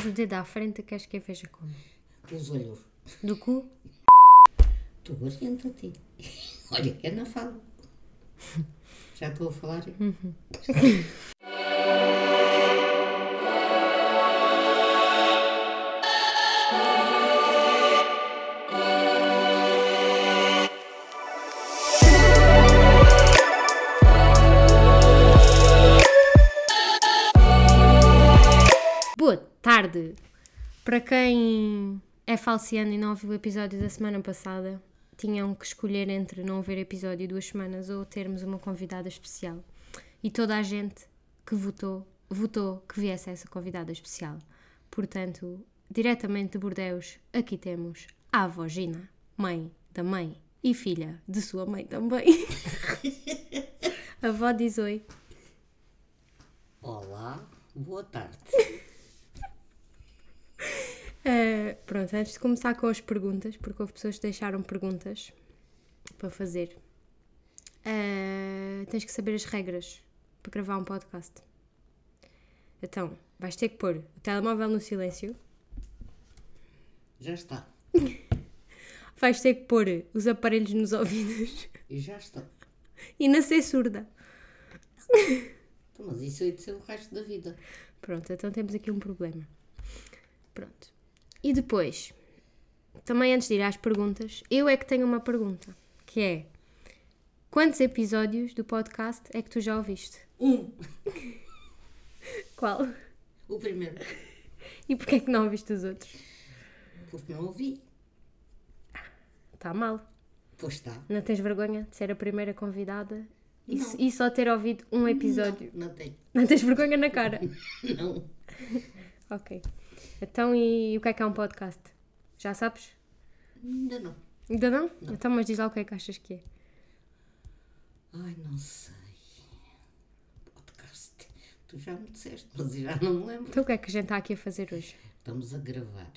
tens o dedo à frente, queres que eu veja como? Os olhos. Do cu? Tu orienta-te. Olha, eu não falo. Já estou a falar? Boa falciano e não ouviu o episódio da semana passada, tinham que escolher entre não ver episódio duas semanas ou termos uma convidada especial. E toda a gente que votou, votou que viesse essa convidada especial. Portanto, diretamente de Bordeus, aqui temos a avó Gina, mãe da mãe e filha de sua mãe também. a avó diz oi. Olá, boa tarde. Uh, pronto, antes de começar com as perguntas, porque houve pessoas que deixaram perguntas para fazer, uh, tens que saber as regras para gravar um podcast. Então, vais ter que pôr o telemóvel no silêncio, Já está. vais ter que pôr os aparelhos nos ouvidos E já está. e não ser surda. Então, mas isso aí de ser o resto da vida. Pronto, então temos aqui um problema. Pronto. E depois, também antes de ir às perguntas, eu é que tenho uma pergunta, que é quantos episódios do podcast é que tu já ouviste? Um. Qual? O primeiro. E porquê é que não ouviste os outros? Porque não ouvi. Está mal. Pois está. Não tens vergonha de ser a primeira convidada e, e só ter ouvido um episódio? Não, não tenho. Não, tens vergonha na cara? Não. ok. Então, e o que é que é um podcast? Já sabes? Ainda não. Ainda não? Então, mas diz lá o que é que achas que é. Ai, não sei. Podcast. Tu já me disseste, mas eu já não me lembro. Então, o que é que a gente está aqui a fazer hoje? Estamos a gravar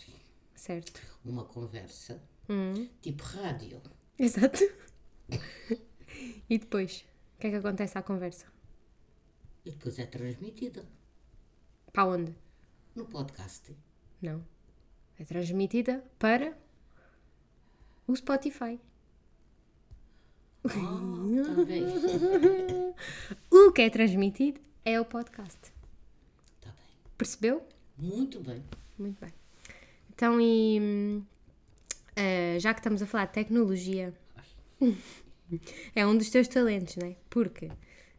Certo. uma conversa Hum. tipo rádio. Exato. e depois? O que é que acontece à conversa? E depois é transmitida Para onde? No podcast. Não. É transmitida para o Spotify. Bem. O que é transmitido é o podcast. Está bem. Percebeu? Muito bem. Muito bem. Então, e eh, já que estamos a falar de tecnologia, é um dos teus talentos, não é? Porque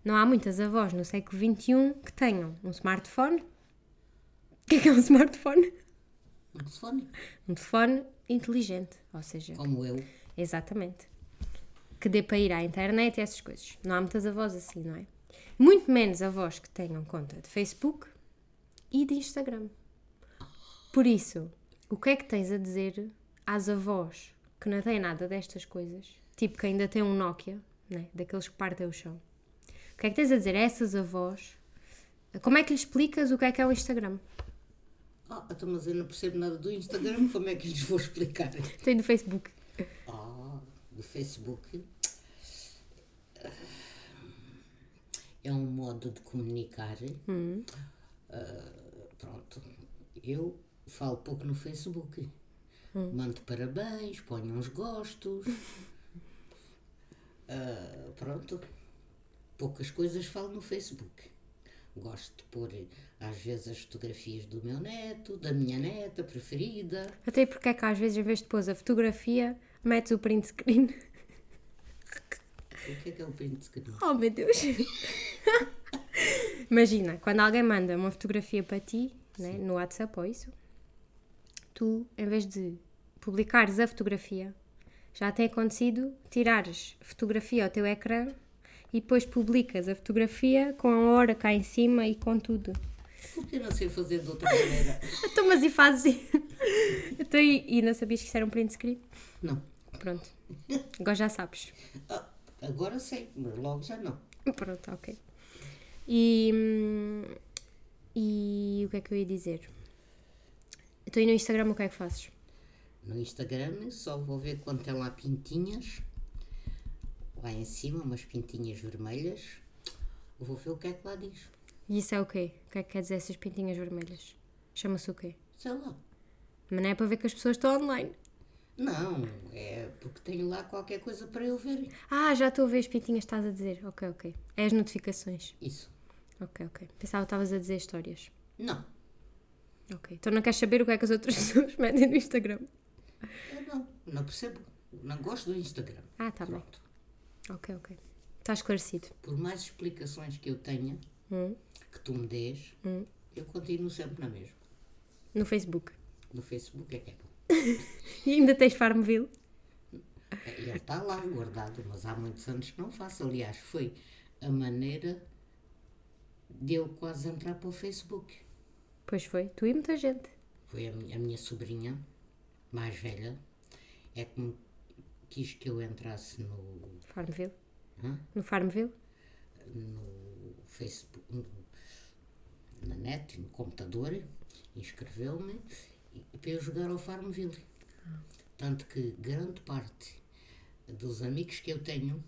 não há muitas avós no século XXI que tenham um smartphone. O que é que é um smartphone? Um telefone. Um telefone inteligente, ou seja, Como eu. exatamente. Que dê para ir à internet e essas coisas. Não há muitas avós assim, não é? Muito menos avós que tenham conta de Facebook e de Instagram. Por isso, o que é que tens a dizer às avós que não têm nada destas coisas? Tipo que ainda têm um Nokia, né? daqueles que partem o chão. O que é que tens a dizer a essas avós? Como é que lhes explicas o que é que é o Instagram? Ah, então, mas eu não percebo nada do Instagram, como é que lhes vou explicar? Tem do Facebook. Ah, do Facebook. É um modo de comunicar. Ah, pronto. Eu falo pouco no Facebook. Mando parabéns, ponho uns gostos. Ah, pronto. Poucas coisas falo no Facebook. Gosto de pôr, às vezes, as fotografias do meu neto, da minha neta preferida. Até porque é que às vezes, em vez de pôr a fotografia, metes o print screen. O que é que é o print screen? Oh meu Deus! Imagina, quando alguém manda uma fotografia para ti, né, no WhatsApp ou isso, tu, em vez de publicares a fotografia, já tem acontecido tirares fotografia ao teu ecrã e depois publicas a fotografia com a hora cá em cima e com tudo. Porque eu não sei fazer de outra maneira. Então, mas e fazes. então, e, e não sabias que isso era um print screen? Não. Pronto. Agora já sabes. Ah, agora sei, mas logo já não. Pronto, ok. E, e o que é que eu ia dizer? Então, e no Instagram o que é que fazes? No Instagram só vou ver quando tem lá pintinhas. Lá em cima, umas pintinhas vermelhas. Vou ver o que é que lá diz. E isso é o quê? O que é que quer dizer essas pintinhas vermelhas? Chama-se o quê? Sei lá. Mas não é para ver que as pessoas estão online. Não, é porque tenho lá qualquer coisa para eu ver. Ah, já estou a ver as pintinhas que estás a dizer. Ok, ok. É as notificações. Isso. Ok, ok. Pensava que estavas a dizer histórias. Não. Ok. Então não queres saber o que é que as outras pessoas metem no Instagram? Eu não. Não percebo. Não gosto do Instagram. Ah, tá bem. Ok, ok. Está esclarecido. Por mais explicações que eu tenha, Hum. que tu me dês, eu continuo sempre na mesma. No Facebook. No Facebook é que é bom. E ainda tens Farmville? Ele está lá guardado, mas há muitos anos que não faço. Aliás, foi a maneira de eu quase entrar para o Facebook. Pois foi. Tu e muita gente. Foi a minha, a minha sobrinha, mais velha, é que me quis que eu entrasse no, Farmville. Hã? No Farmville? no Facebook, no- na net, no computador, inscreveu-me e- para eu jogar ao Farmville. Tanto que grande parte dos amigos que eu tenho,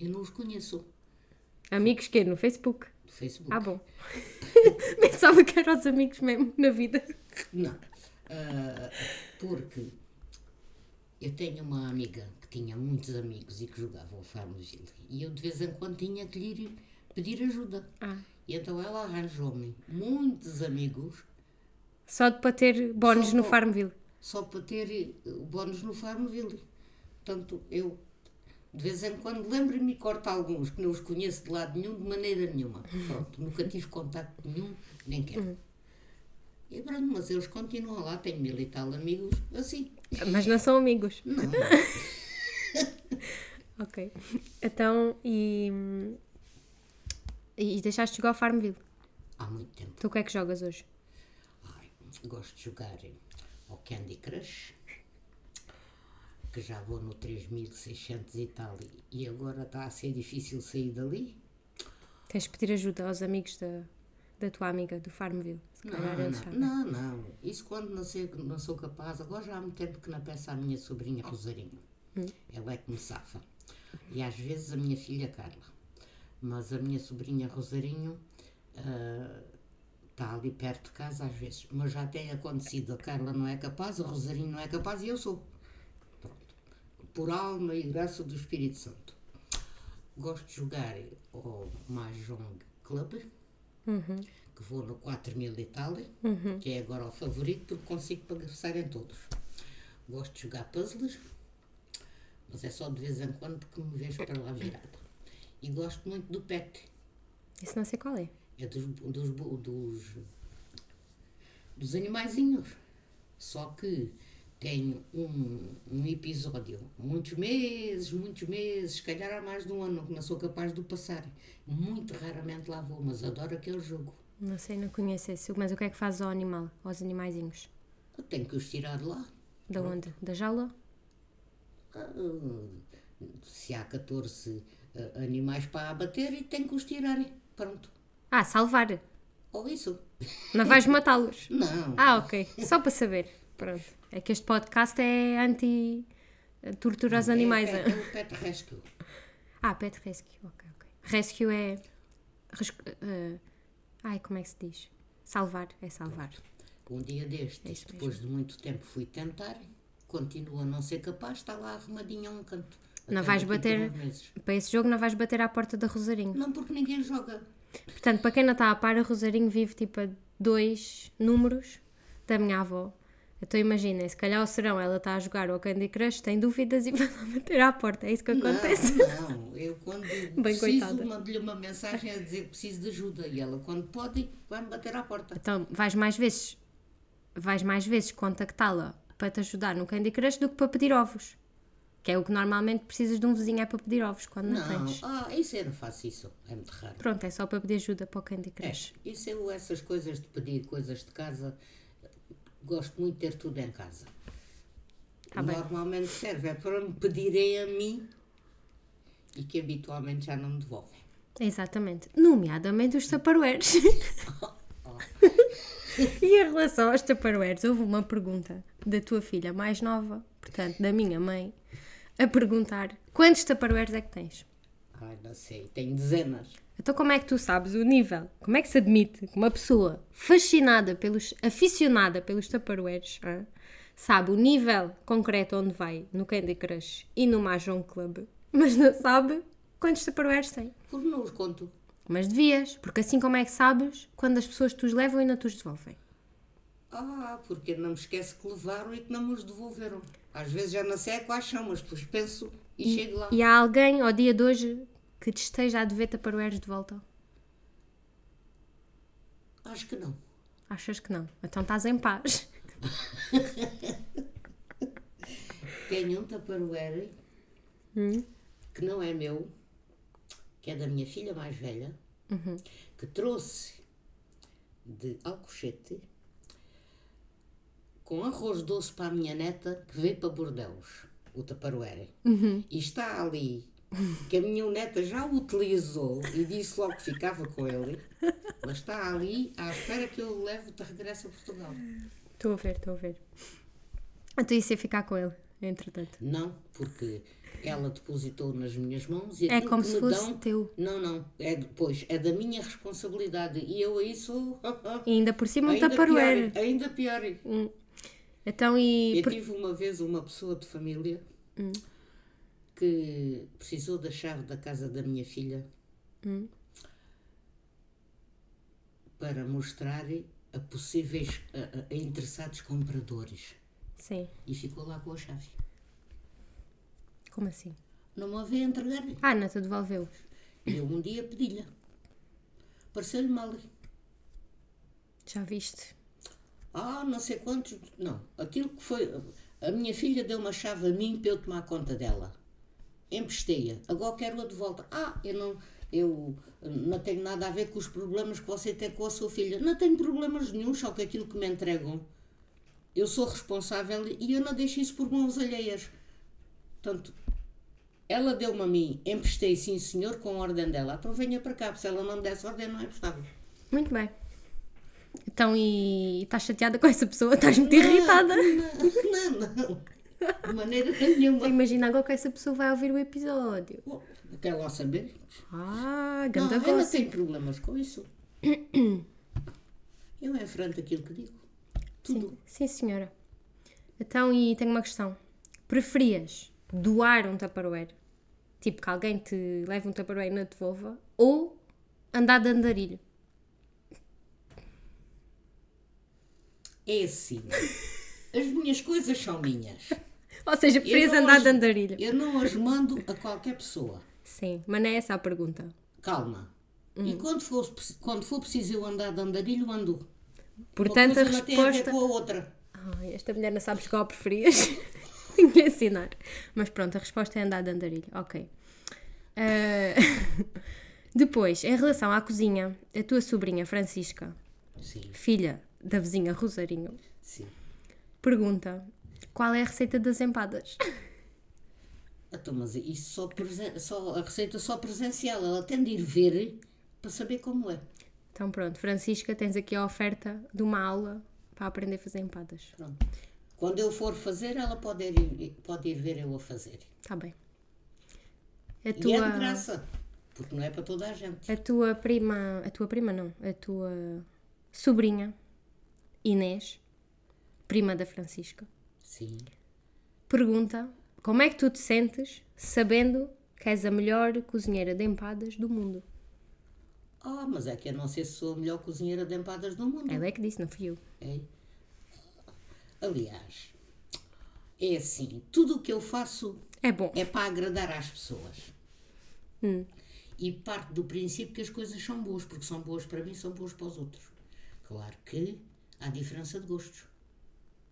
eu não os conheço Amigos que No Facebook? do Facebook. Ah, bom. Pensava que eram os amigos mesmo na vida. Não. Ah, porque eu tenho uma amiga que tinha muitos amigos e que jogava ao Farmville. E eu de vez em quando tinha que lhe ir pedir ajuda. Ah. E então ela arranjou-me muitos amigos Só de para ter bónus Só no para- Farmville. só para ter eh, o bónus no Farmville. Portanto, eu de vez em quando lembro-me e corto alguns que não os conheço de lado nenhum, de maneira nenhuma. Pronto, nunca tive contacto nenhum, nem quero. E pronto, mas eles continuam lá, tenho mil e tal amigos, assim. Mas não são amigos. Não, Ok. Então, e. E deixaste de jogar ao Farmville. há muito tempo. Tu o que é que jogas hoje? Ai, gosto de jogar ao Candy Crush, que já vou no 3600 e tal, e agora está a ser difícil sair dali. Tens de pedir ajuda aos amigos da, da tua amiga do Farmville. Se calhar Não, eles não, sabem. não, não. Isso quando não, sei, não sou capaz. Agora já há muito tempo que não peço à minha sobrinha Rosarinho. Hum. Ela é que me safa. E às vezes a minha filha Carla. Mas a minha sobrinha Rosarinho está ali perto de casa às vezes. Mas já tem acontecido. A Carla não é capaz, a Rosarinho não é capaz e eu sou. Pronto. Por alma e graça do Espírito Santo. Gosto de jogar ao Mahjong Club que vou no 4000 e tal, que é agora o favorito porque consigo passar em todos. Gosto de jogar puzzles, mas é só de vez em quando que me vejo para lá virada. E gosto muito do pet, Isso não sei qual é. é dos, dos, dos, dos animaizinhos. Só que tenho um, um episódio, muitos meses, muitos meses, se calhar há mais de um ano que não sou capaz de o passar. Muito raramente lá vou, mas adoro aquele jogo. Não sei, não conheço esse. Mas o que é que fazes ao animal, aos animaizinhos? Eu tenho que os tirar de lá. Da onde? Da jaula? Ah, se há 14 ah, animais para abater e tem que os tirarem. Pronto. Ah, salvar. Ou isso. Não vais matá-los. Não. Ah, ok. Só para saber. Pronto. É que este podcast é anti-tortura aos animais. É, hein? é, é o pet rescue. Ah, pet rescue. Ok, ok. Rescue é. eh, ai, como é que se diz? Salvar. É salvar. Um dia destes, É depois de muito tempo, fui tentar. Continua a não ser capaz, está lá arrumadinho a um canto. Não vais bater. Para esse jogo não vais bater à porta da Rosarinho. Não, porque ninguém joga. Portanto, para quem não está a par, a Rosarinho vive tipo a dois números da minha avó. Então imaginem, se calhar o serão ela está a jogar ao Candy Crush, tem dúvidas e vai lá bater à porta. É isso que acontece. Não, não. Eu quando preciso, coitada. mando-lhe uma mensagem a dizer que preciso de ajuda. E ela, quando pode, vai-me bater à porta. Então vais mais vezes, vais mais vezes contactá-la para te ajudar no Candy Crush do que para pedir ovos. Que é o que normalmente precisas de um vizinho é para pedir ovos quando não, Não, tens. ah, isso eu não faço isso. É muito raro. Pronto, é só para pedir ajuda para o Candy É, Crush. isso eu, essas coisas de pedir coisas de casa, gosto muito de ter tudo em casa. Tá bem. Normalmente serve é para me pedirem a mim e que habitualmente já não me devolvem. Exatamente. Nomeadamente os tupperwares. e em relação aos tupperwares, houve uma pergunta da tua filha mais nova, portanto, da minha mãe, a perguntar quantos tupperwares é que tens? Ai, não sei, tenho dezenas. Então, como é que tu sabes o nível? Como é que se admite que uma pessoa fascinada pelos. aficionada pelos Tupperwares hã, sabe o nível concreto onde vai no Candy Crush e no Mahjong Club, mas não sabe quantos Tupperwares tem? Porque não os conto. Mas devias, porque assim como é que sabes quando as pessoas te os levam e não te os devolvem? Ah, porque não me esquece que levaram e que não me os devolveram. Às vezes já não sei quais são, mas depois penso e, chego lá. E há alguém ao dia de hoje que te esteja a dever Tupperwares de volta? Acho que não. Achas que não? Então estás em paz. Tenho um Tupperware que não é meu, que é da minha filha mais velha, que trouxe de Alcochete com arroz doce para a minha neta que veio para Bordeus, o Tupperware. E está ali, que a minha neta já o utilizou e disse logo que ficava com ele, mas está ali à espera que eu o leve de regresso a Portugal. Estou a ver, estou a ver. Então isso ia ficar com ele, entretanto. Não, porque ela depositou nas minhas mãos e É como se fosse dão, teu. Não, não, é depois, é da minha responsabilidade e eu aí sou E ainda por cima um ainda pior, ainda pior. Então e. Eu tive uma vez uma pessoa de família Hum. Que precisou da chave da casa da minha filha Hum. para mostrar a possíveis a, a- interessados compradores Sim. e ficou lá com a chave. Como assim? Não me a veio entregar. Ah, não te devolveu. E eu um dia pedi-lhe. Pareceu-lhe mal. Já viste? Ah, não sei quantos. Não, aquilo que foi. A minha filha deu uma chave a mim para eu tomar conta dela. Emprestei-a. Agora quero-a de volta. Ah, eu não. Eu não tenho nada a ver com os problemas que você tem com a sua filha. Não tenho problemas nenhum, só que aquilo que me entregam. Eu sou responsável e eu não deixo isso por mãos alheias. Portanto, ela deu-me a mim, emprestei, sim senhor, com a ordem dela. Então venha para cá, se ela não me desse ordem, não é emprestável. Muito bem. Então e estás chateada com essa pessoa? Estás muito irritada? Não, não. De maneira nenhuma. Imagina agora que essa pessoa vai ouvir o episódio. Bom, Quer lá saber? Ah, Não, ganda eu não tenho problemas com isso. Eu enfrento aquilo que digo. Tudo. Sim, senhora. Então, e tenho uma questão. Preferias doar um Tupperware? Tipo, que alguém te leve um Tupperware e não devolva? Ou andar de andarilho? É assim. As minhas coisas são minhas. Ou seja, preferias andar as- de andarilho? Eu não as mando a qualquer pessoa. Sim, mas não é essa a pergunta. Calma. Hum. E quando for, quando for preciso eu andar de andarilho, ando. Portanto, a tem a resposta... com a outra. Ai, esta mulher não sabes qual preferias. Tenho que ensinar. Mas pronto, a resposta é andar de andarilho. Ok. Ah, Depois, em relação à cozinha, a tua sobrinha Francisca, Sim, filha da vizinha Rosarinho, sim. pergunta qual é a receita das empadas. Então, mas isso só, presen- só a receita só presencial. Ela tem de ir ver para saber como é. Então pronto, Francisca, tens aqui a oferta de uma aula para aprender a fazer empadas. Pronto. Quando eu for fazer, ela pode ir, pode ir ver eu a fazer. Está bem. A E é de tua, graça, porque não é para toda a gente. a tua prima, a tua prima não, a tua sobrinha, Inês, prima da Francisca, Sim. pergunta como é que tu te sentes sabendo que és a melhor cozinheira de empadas do mundo. Ah, mas é que eu não sei se sou a melhor cozinheira de empadas do mundo. Ela é que disse, não fui eu. É. Aliás, é assim, tudo o que eu faço É bom. é para agradar às pessoas. Hum. E parte do princípio que as coisas são boas, porque são boas para mim, são boas para os outros. Claro que há diferença de gostos.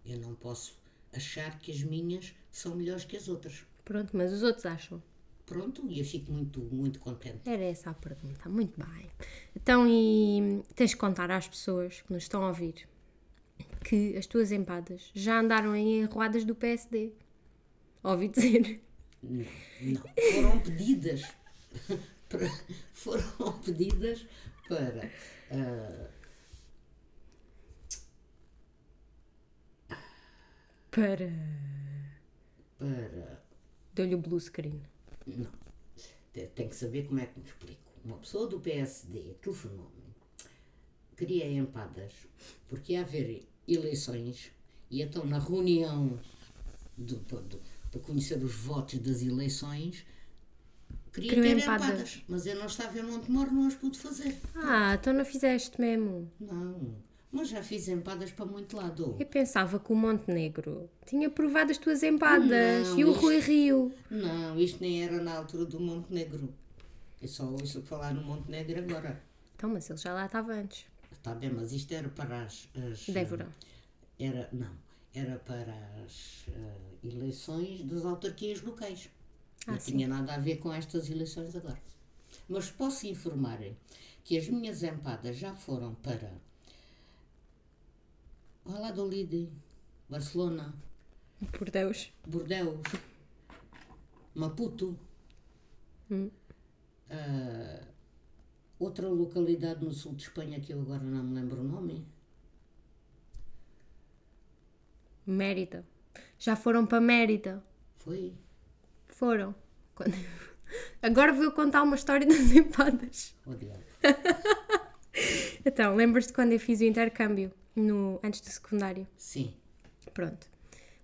Eu não posso achar que as minhas são melhores que as outras. Pronto, mas os outros acham. Pronto, e eu fico muito, muito contente. Era essa a pergunta. Muito bem. Então, e tens de contar às pessoas que nos estão a ouvir que as tuas empadas já andaram em enroadas do PSD. Ouvi dizer. Não, não. Foram pedidas. foram pedidas para. ah, Para. para Dou-lhe o blue screen. Não. Te- Tem que saber como é que me explico. uma pessoa do PSD telefonou-me, queria empadas, porque ia haver eleições e então na reunião do- do- para conhecer os votos das eleições queria Queriam ter empadas. empadas. mas eu não estava em Montemor, não as pude fazer. Ah, então não fizeste mesmo. Não, mas já fiz empadas para muito lado. Eu pensava que o Montenegro tinha provado as tuas empadas Não, e o isto- Rui Rio. Não, isto nem era na altura do Montenegro. Eu só ouço falar no Montenegro agora. Então, mas ele já lá estava antes. Está bem, mas isto era para as. as Débora. Era, não, era para as eh, eleições das autarquias locais. Ah, não sim. tinha nada a ver com estas eleições agora. Mas posso informar que as minhas empadas já foram para Valladolid, Barcelona, Por Deus. Bordeus, Maputo, Hum. ah, outra localidade no sul de Espanha que eu agora não me lembro o nome. Mérida. Já foram para Mérida. Foi. Foram. Quando- Agora vou contar uma história das empadas. Oh. Então, lembras-te quando eu fiz o intercâmbio no, antes do secundário? Sim. Pronto.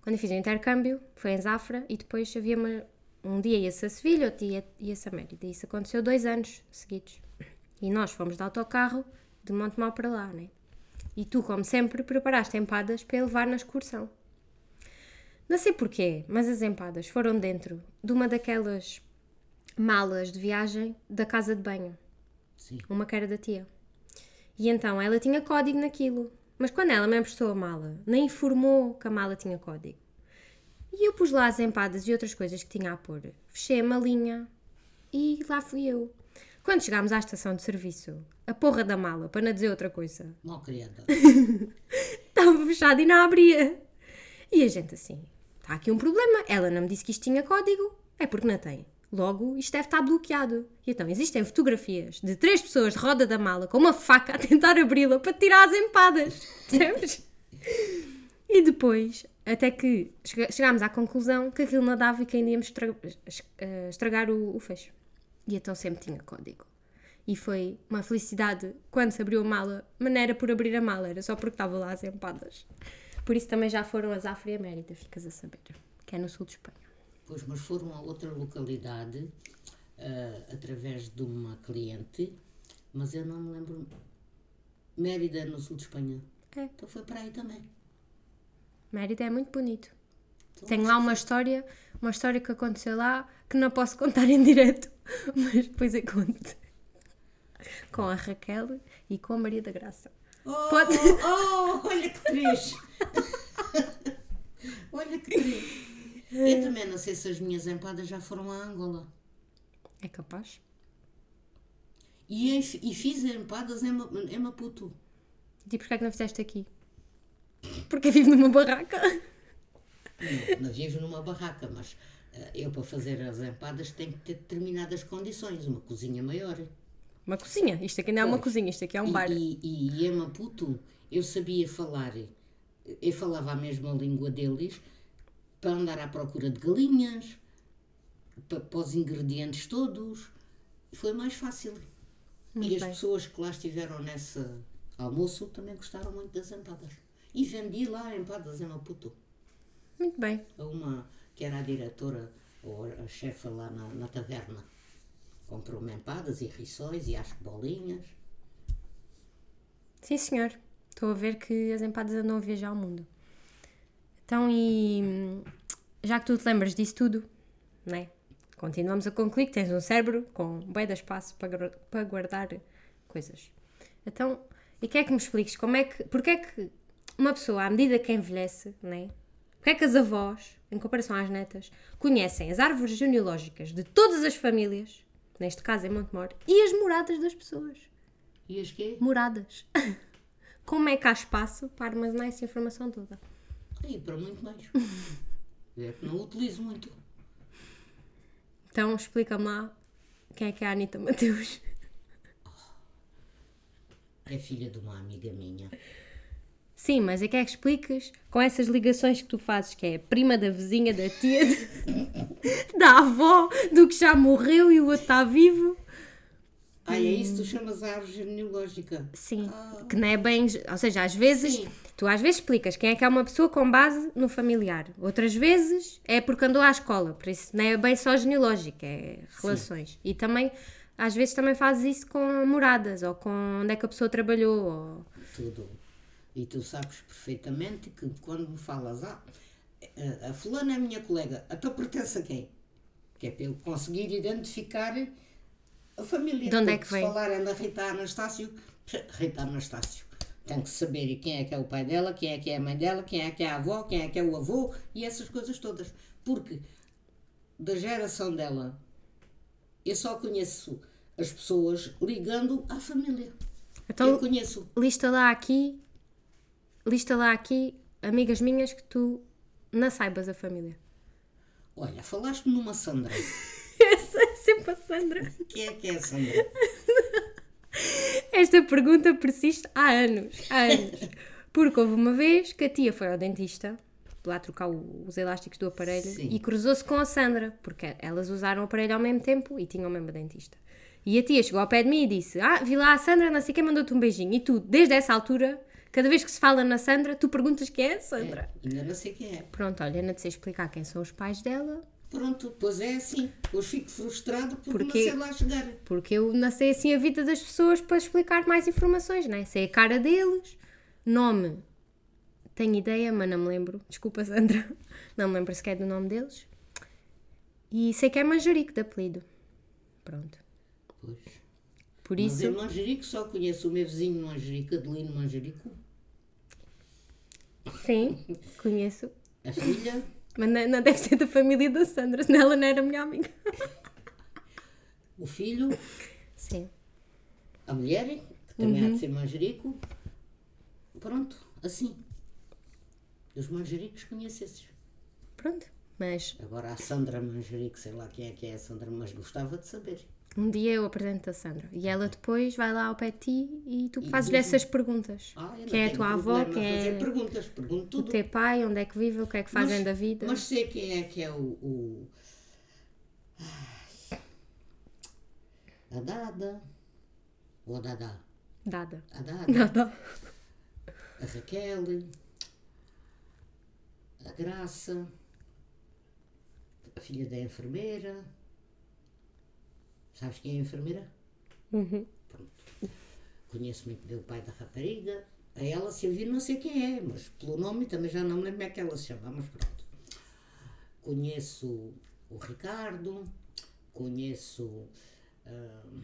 Quando eu fiz o intercâmbio, foi em Zafra e depois havia uma, um dia ia-se a Sevilha, outro dia ia-se a Mérida. Isso aconteceu dois anos seguidos. E nós fomos de autocarro de Montemau para lá, né? E tu, como sempre, preparaste empadas para levar na excursão. Não sei porquê, mas as empadas foram dentro de uma daquelas malas de viagem da casa de banho Sim. uma que era da tia. E então ela tinha código naquilo. Mas quando ela me emprestou a mala, nem informou que a mala tinha código. E eu pus lá as empadas e outras coisas que tinha a pôr. Fechei a malinha e lá fui eu. Quando chegámos à estação de serviço, a porra da mala, para não dizer outra coisa, Mal criada. estava fechada e não abria. E a gente assim, está aqui um problema. Ela não me disse que isto tinha código. É porque não tem. Logo, isto deve estar bloqueado. E então, existem fotografias de três pessoas de roda da mala com uma faca a tentar abri-la para tirar as empadas. Percebes? E depois, até que chegámos à conclusão que aquilo não dava e que ainda íamos estra- es- eh, estragar o, o fecho. E então sempre tinha código. E foi uma felicidade quando se abriu a mala, era por abrir a mala, era só porque estava lá as empadas. Por isso também já foram as Afra e a Mérida, ficas a saber, que é no sul de Espanha. Pois, mas foram a outra localidade ah, através de uma cliente, mas eu não me lembro. Mérida, no sul de Espanha. É. Então foi para aí também. Mérida é muito bonito. Então, Tenho lá uma história, uma história que aconteceu lá que não posso contar em direto, mas depois eu conto. Com a Raquel e com a Maria da Graça. Oh, Pode- oh, olha que três! olha que três! Eu também não sei se as minhas empadas já foram a Angola. É capaz? E, e fiz empadas em, em Maputo. E porquê é que não fizeste aqui? Porque vivo numa barraca. Não, não vivo numa barraca, mas eh, eu para fazer as empadas tenho que ter determinadas condições. Uma cozinha maior. Uma cozinha. Isto aqui não é uma Pois. cozinha, isto aqui é um E- bar. E, e, em Maputo eu sabia falar, eu falava a mesma língua deles para andar à procura de galinhas, para, para os ingredientes todos. Foi mais fácil. Muito e as bem. pessoas que lá estiveram nesse almoço também gostaram muito das empadas. E vendi lá empadas em Maputo. Muito bem. A uma que era a diretora ou a chefa lá na, na taverna. Comprou-me empadas e rissóis e acho que bolinhas. Sim, senhor. Estou a ver que as empadas andam a viajar ao mundo. Então, e já que tu te lembras disso tudo, né? Continuamos a concluir que tens um cérebro com bem de espaço para, para guardar coisas. Então, e quer que me expliques como é que, porque é que uma pessoa, à medida que envelhece, né? Porque é que as avós, em comparação às netas, conhecem as árvores genealógicas de todas as famílias, neste caso em Montemor, e as moradas das pessoas? E as quê? moradas. Como é que há espaço para armazenar essa informação toda? E para muito mais. É que não utilizo muito. Então explica-me lá quem é que é a Anitta Mateus. É filha de uma amiga minha. Sim, mas é que é que expliques com essas ligações que tu fazes, que é prima da vizinha, da tia, de- da avó, do que já morreu e o outro está vivo. Ah, é isso que tu chamas a árvore genealógica? Sim, Ah. que não é bem. Ou seja, às vezes. Sim. Tu às vezes explicas quem é que é uma pessoa com base no familiar. Outras vezes é porque andou à escola. Por isso não é bem só genealógico, é relações. E também, às vezes, também fazes isso com moradas ou com onde é que a pessoa trabalhou. Ou... Tudo. E tu sabes perfeitamente que quando me falas, ah, a, a fulana é minha colega, então pertence a quem? Que é para eu conseguir identificar a família. De onde é que vem? falar é da Rita Anastácio, Rita Anastácio. Tem que saber quem é que é o pai dela, quem é que é a mãe dela, quem é que é a avó, quem é que é o avô e essas coisas todas. Porque da geração dela eu só conheço as pessoas ligando à família. Então, eu conheço. lista lá aqui, lista lá aqui, amigas minhas, que tu não saibas a família. Olha, falaste-me numa Sandra. É sempre a Sandra. Quem é que é a Sandra? Esta pergunta persiste há anos, há anos. Porque houve uma vez que a tia foi ao dentista, lá trocar os elásticos do aparelho, Sim. e cruzou-se com a Sandra, porque elas usaram o aparelho ao mesmo tempo e tinham o mesmo dentista. E a tia chegou ao pé de mim e disse: Ah, vi lá a Sandra, não sei quem mandou-te um beijinho. E tu, desde essa altura, cada vez que se fala na Sandra, tu perguntas quem é a Sandra. Ainda não sei quem é. Pronto, olha, não te sei explicar quem são os pais dela, Pronto, pois é assim. Depois fico frustrado porque, Porque- não sei lá chegar. porque eu não sei assim a vida das pessoas para explicar mais informações, né? Sei a cara deles, nome, tenho ideia, mas não me lembro. Desculpa, Sandra, não me lembro sequer do nome deles. E sei que é Manjerico de apelido. Pronto. Pois. Por Mas isso, em Manjerico só conheço o meu vizinho Manjerico, Adelino Manjerico. sim, conheço. A filha, Mas não, não deve ser da família da Sandra, senão ela não era minha amiga. o filho, Sim. a mulher, que também Uhum. há de ser Manjerico. Pronto, assim. Os Manjericos conheço esses. Pronto. Mas Agora a Sandra Manjerico, sei lá quem é que é a Sandra, mas gostava de saber. Um dia eu apresento a Sandra e ela depois vai lá ao pé de ti e tu fazes-lhe essas perguntas. Ah, quem é a tua avó, quem é perguntas, pergunto o tudo. teu pai, onde é que vive, o que é que fazem Mas- da vida. Mas sei quem é que é o. o... A Dada. Ou a Dada. Dada. A Dada. Nada. A Raquel. A Graça. A filha da enfermeira. Sabes quem é a enfermeira? Uhum. Pronto. Conheço muito bem o pai da rapariga. A ela, vir, não sei quem é, mas pelo nome também já não me lembro como é que ela se chama, mas pronto. Conheço o Ricardo, conheço hum,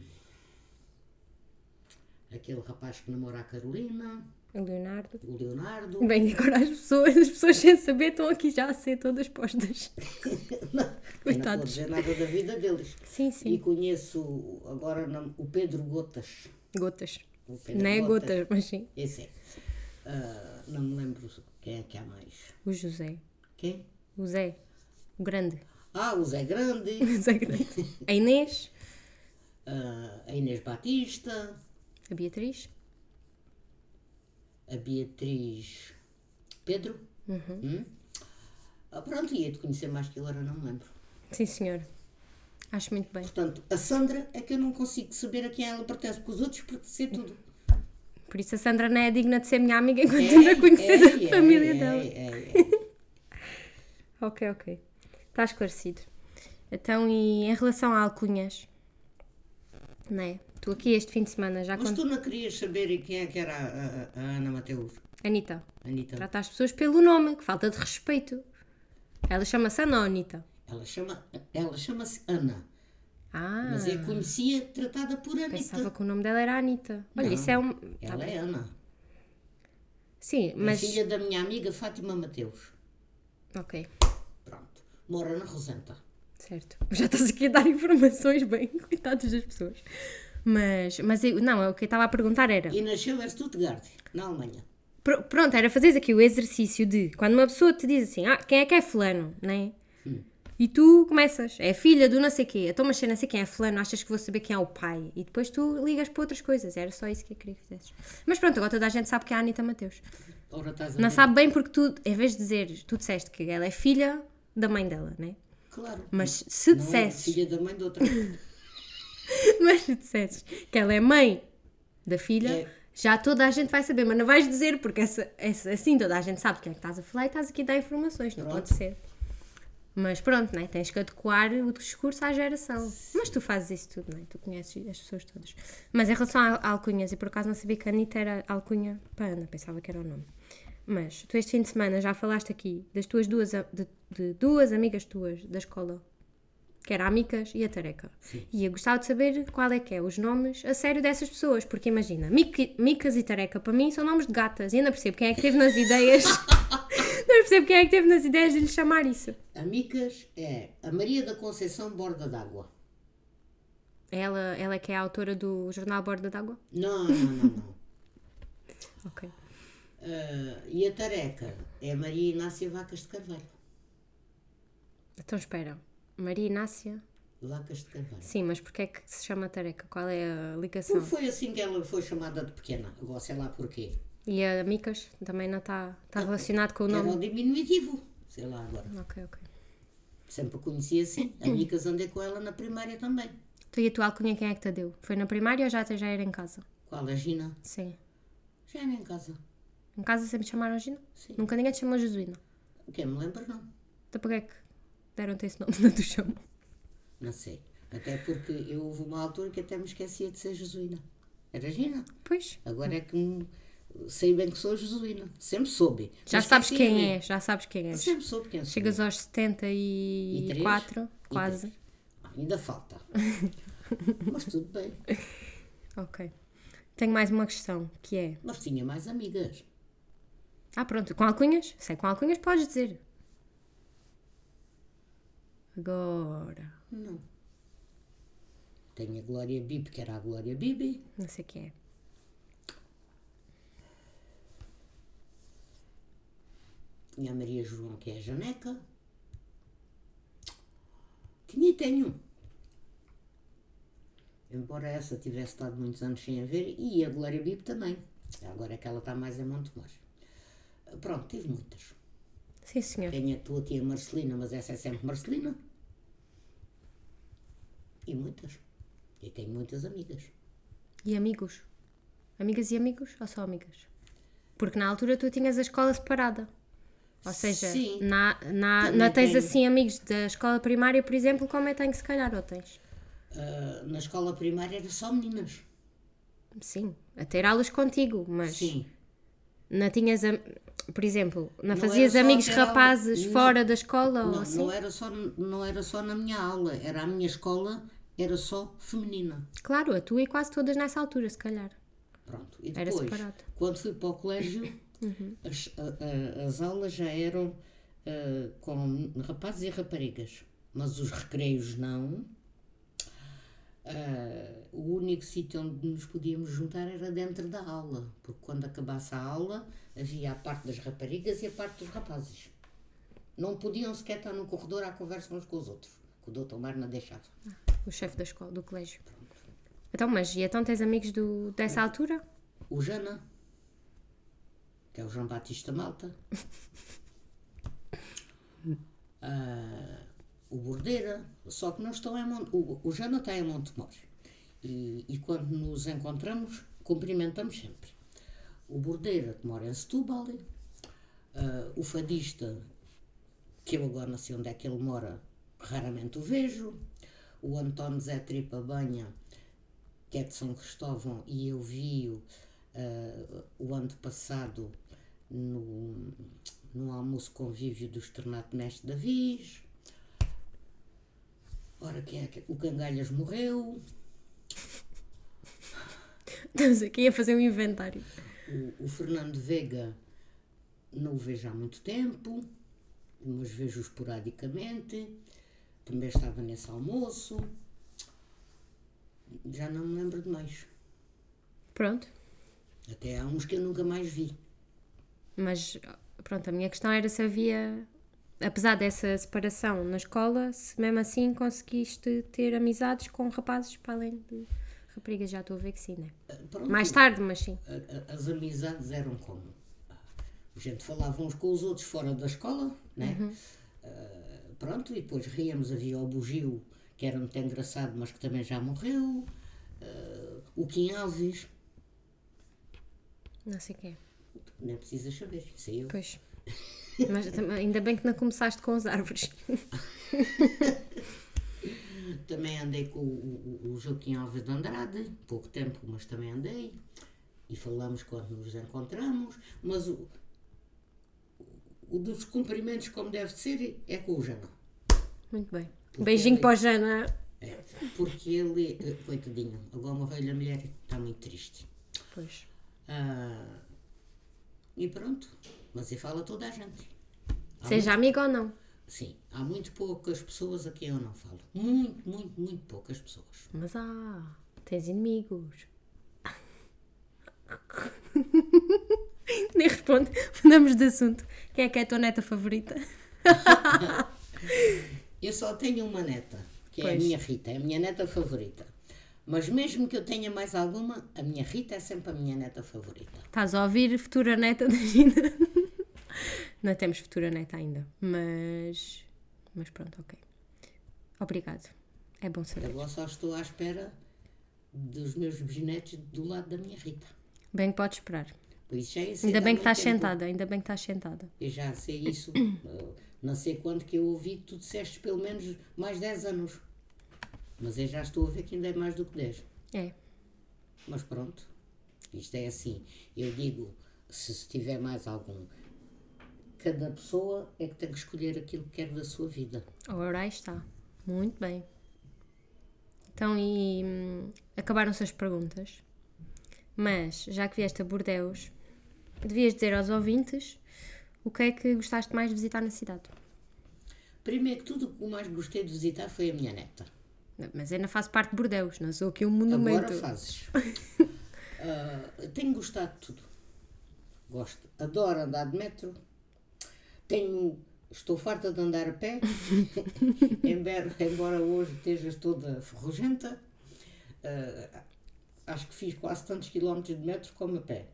aquele rapaz que namora a Carolina, O Leonardo. o Leonardo. Bem, agora as pessoas, as pessoas sem saber estão aqui já a ser todas postas. não, eu não vou Coitados. dizer nada da vida deles. Sim, E sim. conheço agora o Pedro Gotas. Gotas. O Pedro Não é gotas, mas sim. Esse é. Ah, não me lembro quem é que há mais. O José. Quem? O Zé. O grande. Ah, o Zé Grande, O Zé grande. A Inês. ah, a Inês Batista, A Beatriz. a Beatriz Pedro. Uhum. Hum? Ah, pronto, ia-te conhecer mais que eu agora não me lembro. Sim, senhor. Acho muito bem. Portanto, a Sandra é que eu não consigo saber a quem ela pertence, porque os outros pertencem tudo. Por isso a Sandra não é digna de ser minha amiga enquanto tu não conheces a família dela. É, é, é. Ok, ok. Está esclarecido. Então, e em relação a alcunhas? Não é? Tu aqui este fim de semana já Mas cont... tu não querias saber quem é que era a, a- a Ana Mateus? Anitta, Anitta. trata as pessoas pelo nome, que falta de respeito. Ela chama-se Ana ou Anitta? Ela chama, ela chama-se Ana, Ah, mas eu conhecia tratada por Anitta. pensava que o nome dela era Anitta. Olha, Não, isso é um... Tá Ela bem. é Ana. Sim, Mas... mas... filha da minha amiga Fátima Mateus. Ok, Pronto. Mora na Rosenta. certo. Já estás aqui a dar informações bem, coitados das pessoas. Mas, mas eu, não, o que eu estava a perguntar era... E nasceu em Stuttgart, na Alemanha. Pr- Pronto, era fazeres aqui o exercício de quando uma pessoa te diz assim, ah, quem é que é fulano, né? E tu começas, é filha do não sei quê, então mas se eu não sei quem é fulano, achas que vou saber quem é o pai? E depois tu ligas para outras coisas, era só isso que eu queria que fizesses. Mas pronto, agora toda a gente sabe que é a Anitta Mateus. Não sabe bem porque tu, em vez de dizer, tu disseste que ela é filha da mãe dela, né? Claro. Mas se não é dissesses, filha da mãe de outra. Mas se dissesses que ela é mãe da filha, É. já toda a gente vai saber, mas não vais dizer, porque essa, essa- assim toda a gente sabe de quem é que estás a falar e estás aqui a dar informações, não Pronto. pode ser. Mas pronto, né? tens que adequar o discurso à geração. Mas tu fazes isso tudo, né? tu conheces as pessoas todas. Mas em relação a alcunhas, e por acaso não sabia que a Anitta era alcunha para Ana, pensava que era o nome. Mas tu este fim de semana já falaste aqui das tuas duas, de, de duas amigas tuas da escola, que era a Micas e a Tareca. E eu gostava de saber qual é que é os nomes a sério dessas pessoas, porque imagina, Mic- Micas e Tareca para mim são nomes de gatas, e ainda percebo quem é que teve nas ideias. não percebo quem é que teve nas ideias de lhe chamar isso. Amicas é a Maria da Conceição Borda d'Água. Ela, ela é que é a autora do jornal Borda d'Água? Não, não, não, não. Ok. Ah, e a Tareca é a Maria Inácia Vacas de Carvalho. Então espera. Maria Inácia? Vacas de Carvalho. Sim, mas porquê é que se chama Tareca? Qual é a ligação? Não foi assim que ela foi chamada de pequena. Agora sei lá porquê. E a Micas também não está está relacionado com o Era nome? um diminutivo. Sei lá agora. Ok, ok. Sempre a conheci assim. Amicas andei com ela na primária também. Tu e a tua alcunha quem é que te deu? Foi na primária ou já, já era em casa? Qual? A Gina? Sim. Já era em casa. Em casa sempre te chamaram Gina? Sim. Nunca ninguém te chamou Jesuína. Quem me lembra, não. Então porquê é que deram-te esse nome? Não te chamam? Não sei. Até porque eu houve uma altura que até me esquecia de ser jesuína. Era Gina. Pois. Agora é que me- sei bem que sou jesuína. Sempre soube. Já Mas sabes quem mim. é, já sabes quem és. Sempre soube quem sou. Chegas aos 74, quase. Ainda falta. Mas tudo bem. Ok. Tenho mais uma questão, que é... Mas tinha mais amigas. Ah, pronto, com alcunhas? Sei, com alcunhas podes dizer. Agora... Não. Tenho a Glória Bibi, que era a Glória Bibi. Não sei o que é. Tinha a Maria João, que é a Janeca. Tinha e tenho. Embora essa tivesse estado muitos anos sem a ver, e a Glória Bibi também. Agora é que ela está mais em Montemor. Pronto, tive muitas. Sim, senhor. Tenho a tua tia Marcelina, mas essa é sempre Marcelina. E muitas. E tenho muitas amigas. E amigos? Amigas e amigos ou só amigas? Porque na altura tu tinhas a escola separada. Ou seja, Sim. na, na, não tens tenho. assim amigos da escola primária, por exemplo, como eu tenho, se calhar, ou tens? Ah, na escola primária era só meninas. Sim, a ter aulas contigo, mas Sim. não tinhas, por exemplo, não, Não fazias amigos aula- rapazes não. fora da escola Não, assim? não, era só, não era só na minha aula, era a minha escola, era só feminina. Claro, a tua e quase todas nessa altura, se calhar. Pronto. E Era depois, quando fui para o colégio, Uhum. as, a- a- as aulas já eram ah, com rapazes e raparigas, mas os recreios não. Ah, o único sítio onde nos podíamos juntar era dentro da aula, porque quando acabasse a aula havia a parte das raparigas e a parte dos rapazes. Não podiam sequer estar no corredor à conversa uns com os outros, que o doutor Mar não deixava. O chefe da escola, do colégio. Então, mas e então tens amigos do, dessa altura? O Jana, que é o João Batista Malta. Ah, o Bordeira, só que não estão em Monte, o, o Jana está em Montemor. E, e quando nos encontramos, cumprimentamos sempre. O Bordeira, que mora em Setúbal. ah, o Fadista, que eu agora não sei onde é que ele mora, raramente o vejo. O António Zé Tripa Banha, que é de São Cristóvão, e eu vi-o ah, o ano passado no, no almoço convívio do Externato Mestre Davis. Ora, quem é que... O Cangalhas morreu, Estamos aqui a fazer um inventário. o, o Fernando Veiga não o vejo há muito tempo, mas vejo esporadicamente. Também estava nesse almoço. Já não me lembro de mais. Pronto. Até há uns que eu nunca mais vi. Mas pronto, a minha questão era se havia, apesar dessa separação na escola, se mesmo assim conseguiste ter amizades com rapazes para além de raparigas. Já estou a ver que sim, né? Ah, pronto. Mais tarde, mas sim. As amizades eram como? A gente falava uns com os outros fora da escola, né? Ah, pronto, e depois ríamos, havia o bugio, que era muito engraçado, mas que também já morreu. Uh, o Kim Alves, Não sei quem. Nem precisas saber, isso é eu. Pois. Mas ainda bem que não começaste com as árvores. Também andei com o, o- o Joaquim Alves de Andrade, pouco tempo, mas também andei. E falamos quando nos encontramos. Mas o, o dos cumprimentos, como deve ser, é com o Jana. Muito bem. Porque Beijinho ele- para o Jana. É, porque ele, eh, coitadinho, agora morreu-lhe a mulher, está muito triste. Pois. Ah, e pronto, mas e fala toda a gente. Há Seja amigo ou não. Sim, há muito poucas pessoas a quem eu não falo. Muito, muito, muito poucas pessoas. Mas ah, tens inimigos. Nem responde. Mudamos de assunto. Quem é que é a tua neta favorita? Eu só tenho uma neta, que é a Pois. minha Rita, é a minha neta favorita. Mas mesmo que eu tenha mais alguma, a minha Rita é sempre a minha neta favorita. Estás a ouvir futura neta da Gina? Não temos futura neta ainda, mas. Mas pronto, ok. Obrigado. É bom saber. Agora só estou à espera dos meus bisnetos do lado da minha Rita. Bem que podes esperar. É cedo Ainda bem que estás tempo. sentada, ainda bem que estás sentada. Eu já sei isso, eh, não sei quando que eu ouvi que tu disseste pelo menos mais 10 anos. Mas eu já estou a ver que ainda é mais do que 10. É. Mas pronto, isto é assim. Eu digo, se se tiver mais algum, cada pessoa é que tem que escolher aquilo que quer da sua vida. Ora aí está. Muito bem. Então, e hum, acabaram-se as perguntas. Mas, já que vieste a Bordeus, devias dizer aos ouvintes o que é que gostaste mais de visitar na cidade. Primeiro que tudo, o que mais gostei de visitar foi a minha neta. Não, Mas ainda faço parte de Bordeus, não sou aqui um monumento. Agora fazes. Ah, tenho gostado de tudo. Gosto. Adoro andar de metro. Tenho. Estou farta de andar a pé. embora, embora hoje estejas toda ferrugenta. Ah, acho que fiz quase tantos quilómetros de metro como a pé.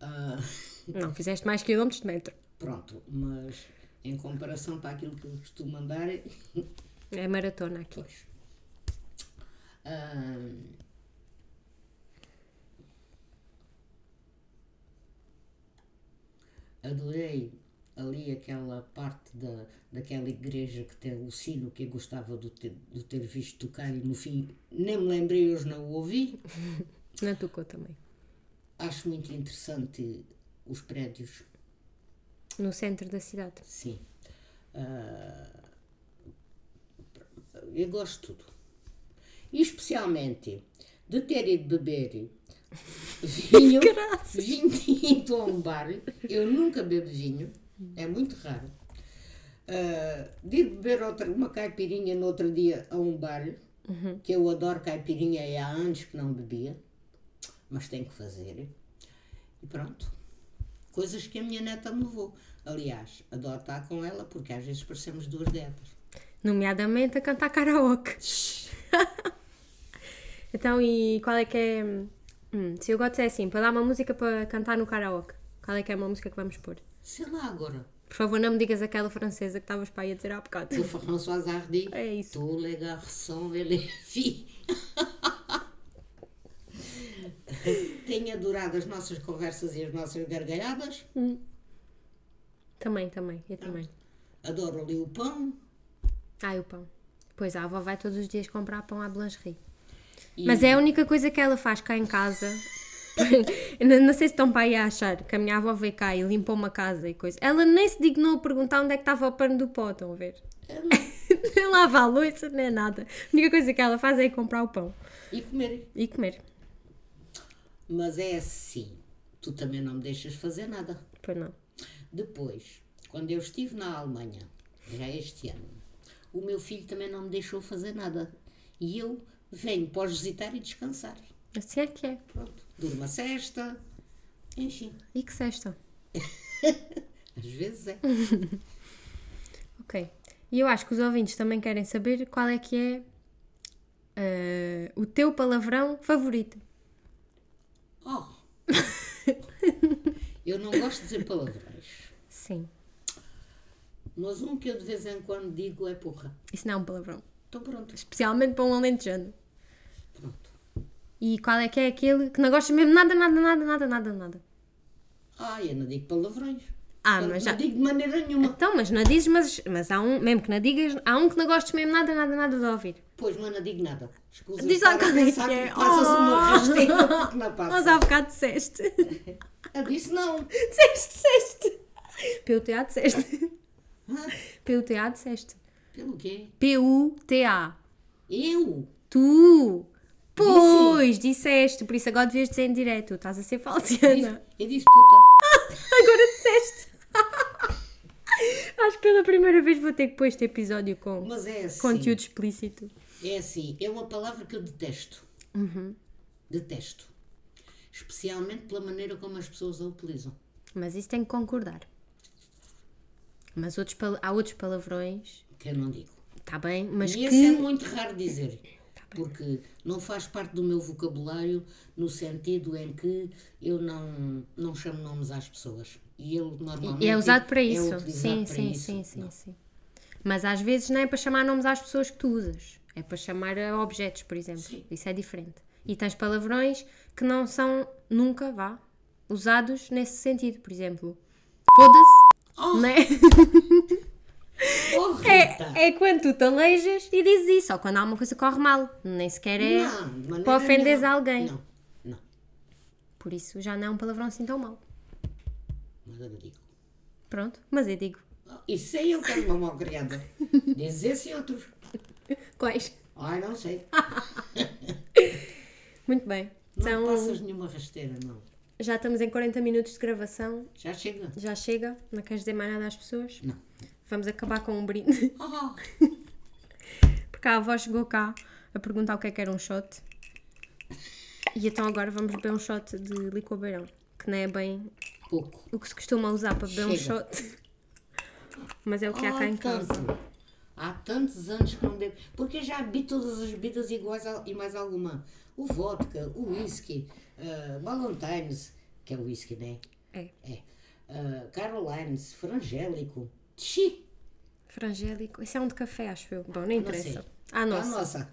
Ah, Não, fizeste mais quilómetros de metro. pronto, mas em comparação para aquilo que costumo andar, É maratona aqui. Pois. Adorei ali aquela parte da, daquela igreja que tem o sino que eu gostava de ter, de ter visto tocar e no fim nem me lembrei, hoje não o ouvi. Não tocou também. Acho muito interessante os prédios, No centro da cidade. sim. Ah, eu gosto de tudo. E especialmente de ter ido beber vinho, vinho a um bar. Eu nunca bebo vinho, é muito raro. Ah, de ir beber outra, uma caipirinha no outro dia a um bar, que eu adoro caipirinha e há anos que não bebia, mas tenho que fazer. E pronto. Coisas que a minha neta me levou. Aliás, adoro estar com ela porque às vezes parecemos duas detas. Nomeadamente a cantar karaoke. então, e qual é que é. Hum, se eu gosto é assim, para dar uma música para cantar no karaoke, qual é que é uma música que vamos pôr? Sei lá agora. Por favor, não me digas aquela francesa que estavas para aí a dizer há bocado. O François Hardy. É isso. Tous les garçons et les filles. Tenho adorado as nossas conversas e as nossas gargalhadas. Também, também, eu também. Adoro ali o pão. E o pão. Pois a avó vai todos os dias comprar pão à boulangerie. E Mas é a única coisa que ela faz cá em casa. Não sei se estão para aí a achar que a minha avó veio cá e limpou uma casa e coisa. Ela nem se dignou a perguntar onde é que estava o pano do pó, estão a ver? Nem lava a louça, nem nada. A única coisa que ela faz é ir comprar o pão E comer. e comer. Mas é assim. Tu também não me deixas fazer nada. Pois não. Depois, quando eu estive na Alemanha, já este ano, o meu filho também não me deixou fazer nada. E eu venho, podes visitar e descansar. Assim é que é. Pronto. Durma a cesta. Enfim, E que sexta. às vezes é. Ok. E eu acho que os ouvintes também querem saber qual é que é eh, o teu palavrão favorito. Oh! eu não gosto de dizer palavrões. Sim. Mas um que eu de vez em quando digo é porra. Isso não é um palavrão. Então pronto. Especialmente para um alentejano. Pronto. E qual é que é aquele que não gosta mesmo nada, nada, nada, nada, nada, nada? Ah, eu não digo palavrões. Ah, Portanto, mas já- Não digo de maneira nenhuma. Então, mas não dizes, mas, mas há um, mesmo que não digas, há um que não gostes mesmo nada, nada, nada de ouvir. Pois, mas não digo nada. Escusa Diz lá qual é que é. Passas uma Oh. rasteira porque não Mas passa. há bocado disseste. Eu disse não. disseste, disseste. PUTA disseste. PUTA disseste. Pelo quê? P-U-T-A. Eu? Tu! Pois, disseste, por isso agora devias dizer em direto. Estás a ser falciana. Eu disse puta. Agora disseste. Acho que pela primeira vez vou ter que pôr este episódio com Mas é assim. conteúdo explícito. É assim. É uma palavra que eu detesto. Uhum. Detesto. Especialmente pela maneira como as pessoas a utilizam. Mas isso tem que concordar. Mas outros, há outros palavrões, Que eu não digo. está bem, mas e que. esse é muito raro dizer. Porque não faz parte do meu vocabulário no sentido em que eu não, não chamo nomes às pessoas. E ele normalmente E é usado para é isso. utilizado sim, para sim, isso. sim, sim, Não. sim. Mas às vezes não é para chamar nomes às pessoas que tu usas. É para chamar a objetos, por exemplo. Sim. Isso é diferente. E tens palavrões que não são nunca, vá, usados nesse sentido. Por exemplo, foda-se, Oh, né? oh! É, é quando tu te aleijas e dizes isso, ou quando alguma coisa corre mal. Nem sequer é Não, maneira para ofenderes nenhuma. alguém. Não, não. Por isso já não é um palavrão assim tão mau. Mas eu não digo. Pronto, mas eu digo. Oh, Isso aí eu quero uma mal criada. Diz esse e outros. Quais? Ai, não sei. Muito bem. Não Então, passas nenhuma rasteira, não. Já estamos em 40 minutos de gravação. Já chega? Já chega? Não queres dizer mais nada às pessoas? Não. Vamos acabar com um brinde. Oh, Porque a avó chegou cá a perguntar o que é que era um shot. E então agora vamos beber um shot de licor beirão. Que não é bem pouco. o que se costuma usar para beber um Chega. shot. Mas é o que há cá Há em casa. tanto. Há tantos anos que não bebo. Porque já bebi todas as bebidas iguais a- e mais alguma. O vodka, o whisky, uh, Ballantines, que é o whisky, né? É. É. Uh, Carolines, frangélico. Xi! Frangélico. Isso é um de café, acho eu. Bom, nem Não sei. interessa. Ah, nossa. A nossa.